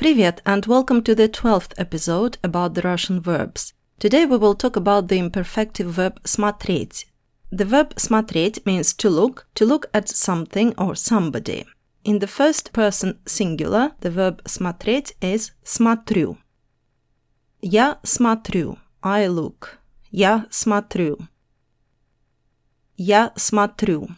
Привет and welcome to the 12th episode about the Russian verbs. Today we will talk about the imperfective verb смотреть. The verb смотреть means to look, to look at something or somebody. In the first person singular, the verb смотреть is смотрю. Я смотрю. I look. Я смотрю. Я смотрю.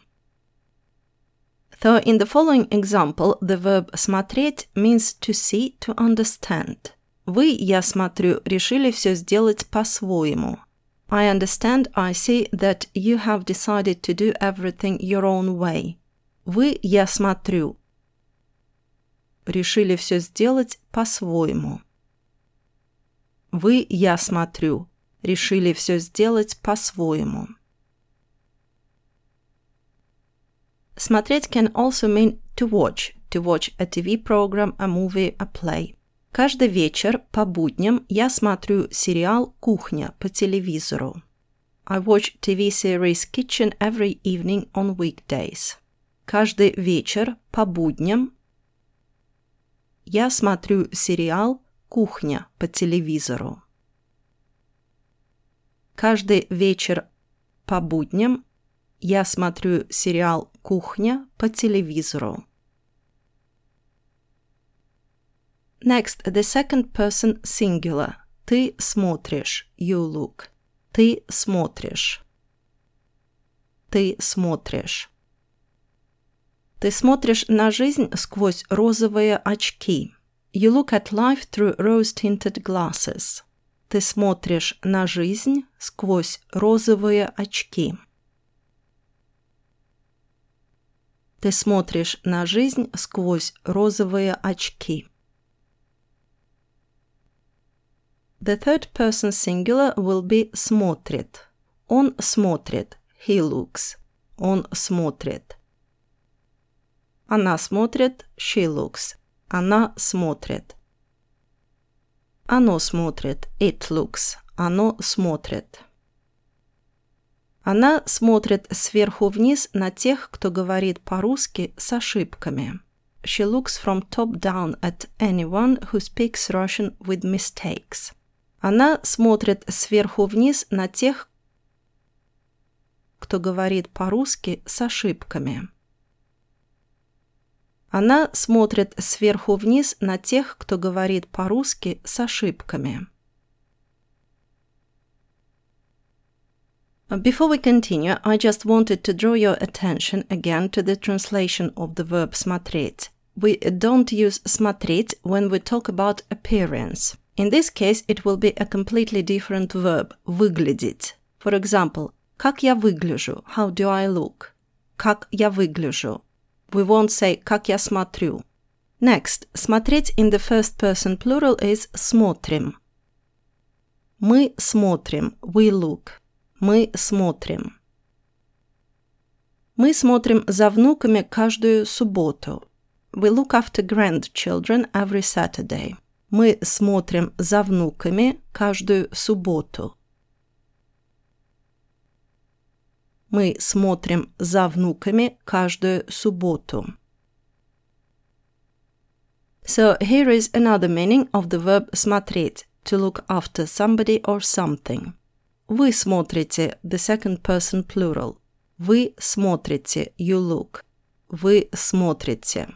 So in the following example, the verb смотреть means to see, to understand. Вы, я смотрю, решили все сделать по-своему. I understand, I see that you have decided to do everything your own way. Вы, я смотрю, решили все сделать по-своему. Вы, я смотрю, решили все сделать по-своему. Смотреть can also mean to watch, to watch a TV program, a movie, a play. Каждый вечер по будням я смотрю сериал «Кухня» по телевизору. I watch TV series Kitchen every evening on weekdays. Каждый вечер по будням я смотрю сериал «Кухня» по телевизору. Каждый вечер по будням я смотрю сериал «Кухня» по телевизору. Next, the second person singular. Ты смотришь. You look. Ты смотришь. Ты смотришь. Ты смотришь на жизнь сквозь розовые очки. You look at life through rose-tinted glasses. Ты смотришь на жизнь сквозь розовые очки. Ты смотришь на жизнь сквозь розовые очки. The third person singular will be смотрит. Он смотрит. He looks. Он смотрит. Она смотрит. She looks. Она смотрит. Оно смотрит. It looks. Оно смотрит. Она смотрит сверху вниз на тех, кто говорит по-русски с ошибками. She looks from top down at anyone who speaks Russian with mistakes. Она смотрит сверху вниз на тех, кто говорит по-русски с ошибками. Она смотрит сверху вниз на тех, кто говорит по-русски с ошибками. Before we continue, I just wanted to draw your attention again to the translation of the verb смотреть. We don't use смотреть when we talk about appearance. In this case, it will be a completely different verb – выглядеть. For example, как я выгляжу? How do I look? Как я выгляжу? We won't say как я смотрю. Next, смотреть in the first person plural is смотрим. Мы смотрим. We look. Мы смотрим. Мы смотрим за внуками каждую субботу. We look after grandchildren every Saturday. Мы смотрим за внуками каждую субботу. Мы смотрим за внуками каждую субботу. So here is another meaning of the verb смотреть, to look after somebody or something. Вы смотрите the second person plural. Вы смотрите you look. Вы смотрите.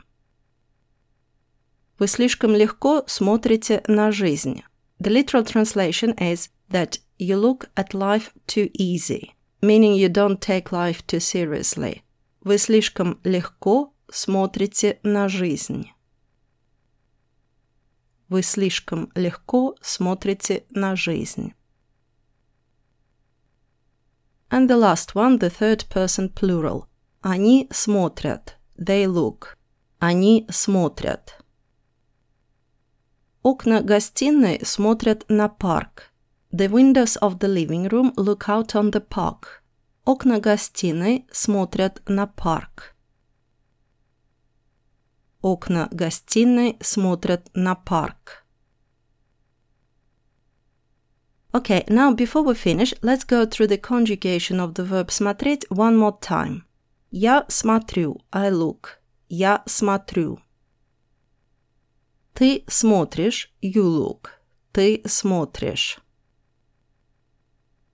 Вы слишком легко смотрите на жизнь. The literal translation is that you look at life too easy, meaning you don't take life too seriously. Вы слишком легко смотрите на жизнь. Вы слишком легко смотрите на жизнь. And the last one, the third person plural. Они смотрят. They look. Они смотрят. Окна гостиной смотрят на парк. The windows of the living room look out on the park. Окна гостиной смотрят на парк. Окна гостиной смотрят на парк. Okay, now before we finish, let's go through the conjugation of the verb смотреть one more time. Я смотрю, I look. Я смотрю. Ты смотришь, you look. Ты смотришь.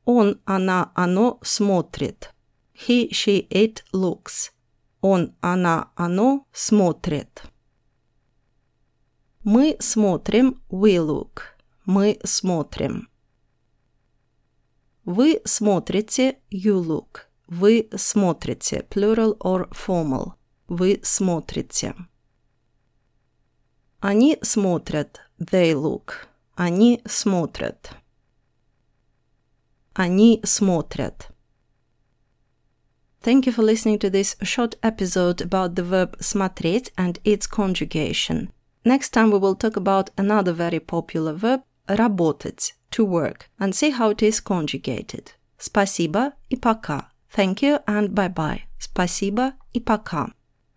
Он, она, оно смотрит. He, she, it looks. Он, она, оно смотрит. Мы смотрим, we look. Мы смотрим. Вы смотрите, you look. Вы смотрите, plural or formal. Вы смотрите. Они смотрят, they look. Они смотрят. Они смотрят. Thank you for listening to this short episode about the verb смотреть and its conjugation. Next time we will talk about another very popular verb работать, to work, and see how it is conjugated. Спасибо и пока. Thank you and bye-bye. Спасибо и пока.